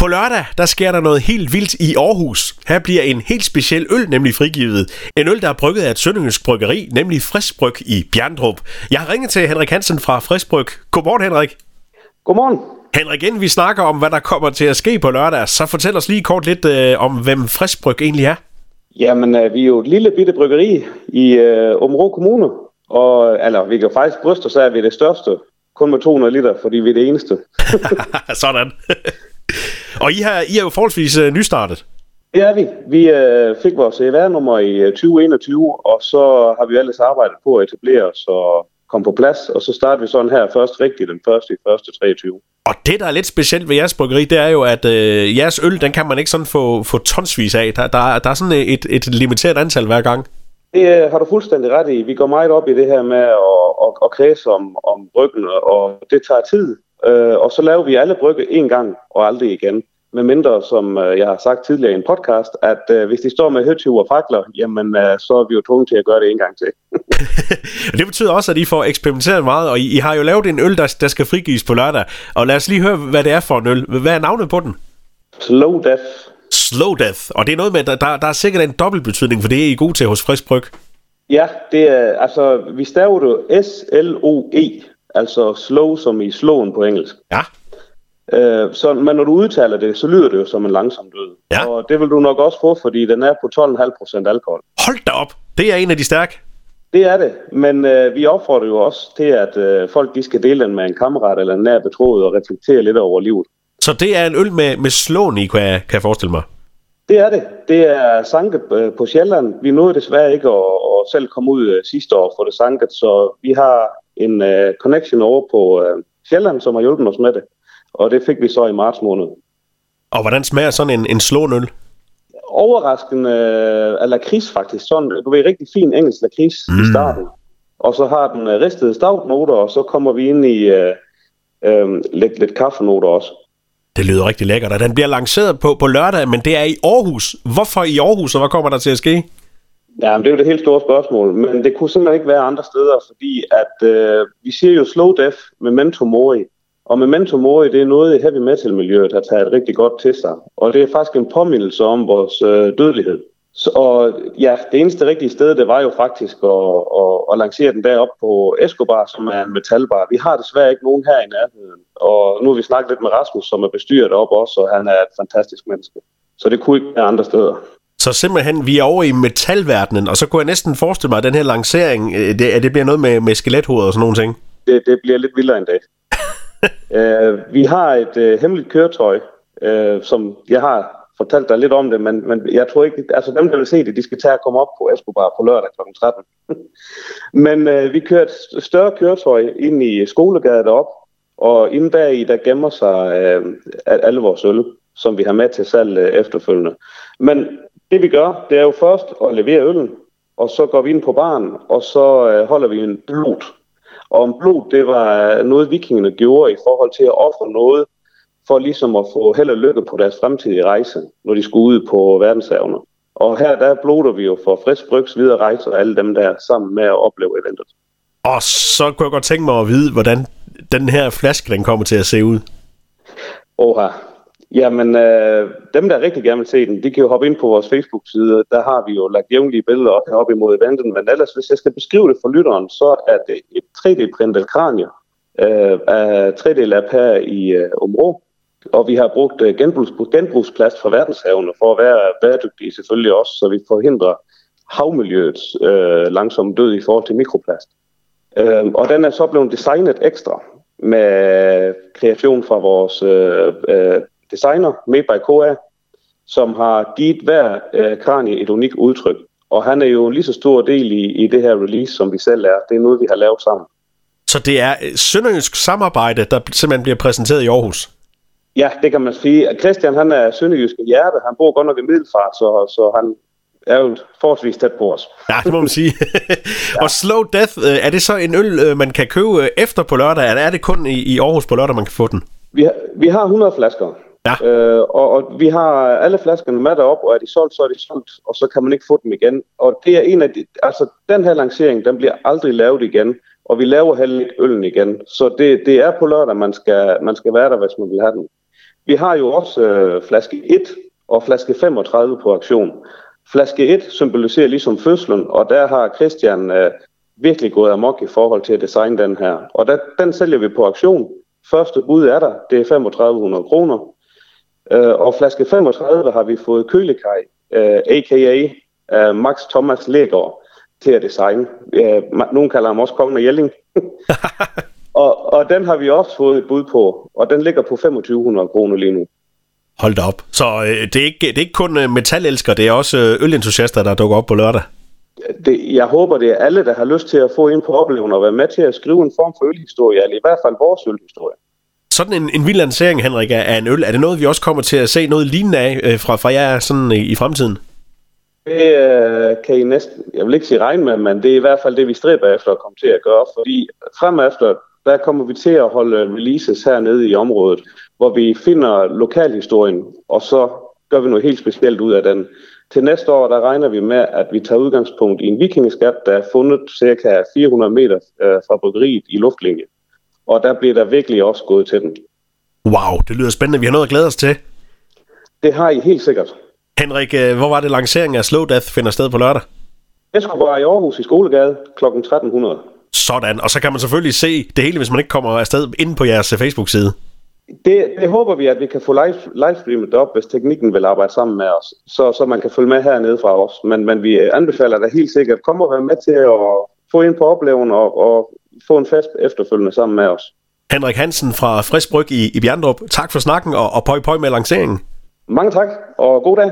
På lørdag, der sker der noget helt vildt i Aarhus. Her bliver en helt speciel øl nemlig frigivet. En øl, der er brygget af et sønderjysk bryggeri, nemlig Friskbryg i Bjerndrup. Jeg har ringet til Henrik Hansen fra Friskbryg. Godmorgen, Henrik. Godmorgen. Henrik, inden vi snakker om, hvad der kommer til at ske på lørdag, så fortæl os lige kort lidt øh, om, hvem Friskbryg egentlig er. Jamen, øh, vi er jo et lille bitte bryggeri i øh, Områ Kommune. Og, eller, vi kan jo faktisk bryste os af, at vi er det største. Kun med 200 liter, fordi vi er det eneste. Sådan. Og I har, I er jo forholdsvis uh, nystartet. Er vi. Vi øh, fik vores EVR-nummer i 2021, og så har vi ellers arbejdet på at etablere os og komme på plads, og så starter vi sådan her først rigtigt den første i første 23. Og det, der er lidt specielt ved jeres bryggeri, det er jo, at øh, jeres øl, den kan man ikke sådan få, få tonsvis af. Der, der, der er sådan et, et limiteret antal hver gang. Det har du fuldstændig ret i. Vi går meget op i det her med at, at, at kredse om, om bryggen, og det tager tid. Øh, og så laver vi alle brygge en gang og aldrig igen. Med mindre, som øh, jeg har sagt tidligere i en podcast, at øh, hvis de står med høtyv og fakler, jamen øh, så er vi jo tvunget til at gøre det en gang til. det betyder også, at I får eksperimenteret meget, og I, I har jo lavet en øl, der, der skal frigives på lørdag. Og lad os lige høre, hvad det er for en øl. Hvad er navnet på den? Slow Death. Slow Death. Og det er noget med, der, der, der er sikkert en dobbelt betydning, for det er I god til hos Frisk Bryg. Ja, det er, altså, vi staver det S-L-O-E, altså slow som i slowen på engelsk. Ja. Øh, så, men når du udtaler det, så lyder det jo som en langsom død. Ja. Og det vil du nok også få, fordi den er på 12,5% alkohol. Hold da op! Det er en af de stærke. Det er det, men øh, vi opfordrer jo også til, at øh, folk de skal dele den med en kammerat eller en nær betroet og reflektere lidt over livet. Så det er en øl med, med slåen i, kan jeg, kan jeg forestille mig? Det er det. Det er sanket øh, på Sjælland. Vi nåede desværre ikke at, at selv komme ud øh, sidste år for det sanket, så vi har en uh, connection over på uh, Sjælland, som har hjulpet os med det. Og det fik vi så i marts måned. Og hvordan smager sådan en, en slånøl? Overraskende uh, lakrids faktisk. Sådan, du ved, rigtig fin engelsk lakrids mm. i starten. Og så har den uh, ristede stavnoter, og så kommer vi ind i uh, uh, lidt, lidt kaffenoter også. Det lyder rigtig lækkert, og den bliver lanceret på, på lørdag, men det er i Aarhus. Hvorfor i Aarhus, og hvad kommer der til at ske? Ja, men det er jo det helt store spørgsmål, men det kunne simpelthen ikke være andre steder, fordi at øh, vi siger jo slow death med memento mori, og memento mori, det er noget i heavy metal miljøet har taget rigtig godt til sig, og det er faktisk en påmindelse om vores øh, dødelighed. Så, og ja, det eneste rigtige sted, det var jo faktisk at, at, at lancere den derop på Escobar, som er en metalbar. Vi har desværre ikke nogen her i nærheden, og nu har vi snakket lidt med Rasmus, som er bestyret op også, og han er et fantastisk menneske. Så det kunne ikke være andre steder. Så simpelthen, vi er over i metalverdenen, og så kunne jeg næsten forestille mig, at den her lancering, øh, det, at det bliver noget med, med skelethoved og sådan nogle ting. Det, det bliver lidt vildere end det. uh, vi har et uh, hemmeligt køretøj, uh, som jeg har fortalt dig lidt om det, men, men jeg tror ikke, altså dem, der vil se det, de skal tage at komme op på Escobar på lørdag kl. 13. men øh, vi kører et større køretøj ind i skolegade derop, og inde bag i, der gemmer sig øh, alle vores øl, som vi har med til salg øh, efterfølgende. Men det vi gør, det er jo først at levere øllen, og så går vi ind på baren, og så øh, holder vi en blod. Og en blod, det var øh, noget vikingerne gjorde i forhold til at ofre noget, for ligesom at få held og lykke på deres fremtidige rejse, når de skulle ud på verdenshavene. Og her der bloder vi jo for frisk brygs videre rejse og alle dem der sammen med at opleve eventet. Og så kunne jeg godt tænke mig at vide, hvordan den her flaske den kommer til at se ud. Oha, Jamen, øh, dem, der rigtig gerne vil se den, de kan jo hoppe ind på vores Facebook-side. Der har vi jo lagt jævnlige billeder op heroppe imod eventet. Men ellers, hvis jeg skal beskrive det for lytteren, så er det et 3D-printet kranie øh, af 3D-lab her i øh, Områ. Og vi har brugt øh, genbrugs, genbrugsplast fra verdenshavene for at være bæredygtige selvfølgelig også, så vi forhindrer havmiljøets øh, langsomme død i forhold til mikroplast. Øh, og den er så blevet designet ekstra med kreation fra vores øh, øh, designer, made by KA, som har givet hver øh, kranie et unikt udtryk. Og han er jo en lige så stor del i, i det her release, som vi selv er. Det er noget, vi har lavet sammen. Så det er øh, sønderjysk samarbejde, der simpelthen bliver præsenteret i Aarhus? Ja, det kan man sige. Christian han er sønderjysk i hjerte. Han bor godt nok i Middelfart, så, så han er jo forholdsvis tæt på os. Ja, det må man sige. ja. Og Slow Death, øh, er det så en øl, øh, man kan købe efter på lørdag, eller er det kun i, i Aarhus på lørdag, man kan få den? Vi har, vi har 100 flasker. Ja. Øh, og, og vi har alle flaskerne med derop, og er de solgt, så er de solgt, og så kan man ikke få dem igen. Og det er en af de, altså den her lancering, den bliver aldrig lavet igen, og vi laver heller ikke øllen igen. Så det, det er på lørdag, man skal, man skal være der, hvis man vil have den. Vi har jo også øh, flaske 1 og flaske 35 på aktion. Flaske 1 symboliserer ligesom fødslen, og der har Christian øh, virkelig gået amok i forhold til at designe den her. Og der, den sælger vi på aktion. Første bud er der, det er 3500 kroner. Øh, og flaske 35 har vi fået Kølekaj, øh, a.k.a. Øh, Max Thomas Lægaard, til at designe. Øh, nogen kalder ham også Kongen af Jelling. og, og den har vi også fået et bud på, og den ligger på 2500 kroner lige nu. Hold da op. Så øh, det, er ikke, det er ikke kun øh, metalelskere, det er også øh, ølentusiaster, der dukker op på lørdag? Det, jeg håber, det er alle, der har lyst til at få ind på oplevelsen og være med til at skrive en form for ølhistorie, eller i hvert fald vores ølhistorie. Sådan en, en vild lancering, Henrik, af en øl, er det noget, vi også kommer til at se noget lignende af øh, fra, fra jer sådan i, i fremtiden? Det øh, kan I næsten, jeg vil ikke sige regne med, men det er i hvert fald det, vi stræber efter at komme til at gøre, fordi frem efter, der kommer vi til at holde releases hernede i området, hvor vi finder lokalhistorien, og så gør vi noget helt specielt ud af den. Til næste år, der regner vi med, at vi tager udgangspunkt i en vikingeskat, der er fundet cirka 400 meter øh, fra bryggeriet i luftlinje. Og der bliver der virkelig også gået til den. Wow, det lyder spændende. Vi har noget at glæde os til. Det har I helt sikkert. Henrik, øh, hvor var det lanceringen af Slow Death finder sted på lørdag? Jeg skulle bare i Aarhus i Skolegade kl. 1300. Sådan, og så kan man selvfølgelig se det hele, hvis man ikke kommer afsted inde på jeres Facebook-side. Det, det håber vi, at vi kan få live, livestreamet op, hvis teknikken vil arbejde sammen med os, så, så man kan følge med hernede fra os. Men, men vi anbefaler dig helt sikkert, kom og være med til at få ind på oplevelsen og, og få en fest efterfølgende sammen med os. Henrik Hansen fra Frisk Bryg i, i Bjerndrup, tak for snakken og, og pøj pøj med lanceringen. Mange tak, og god dag.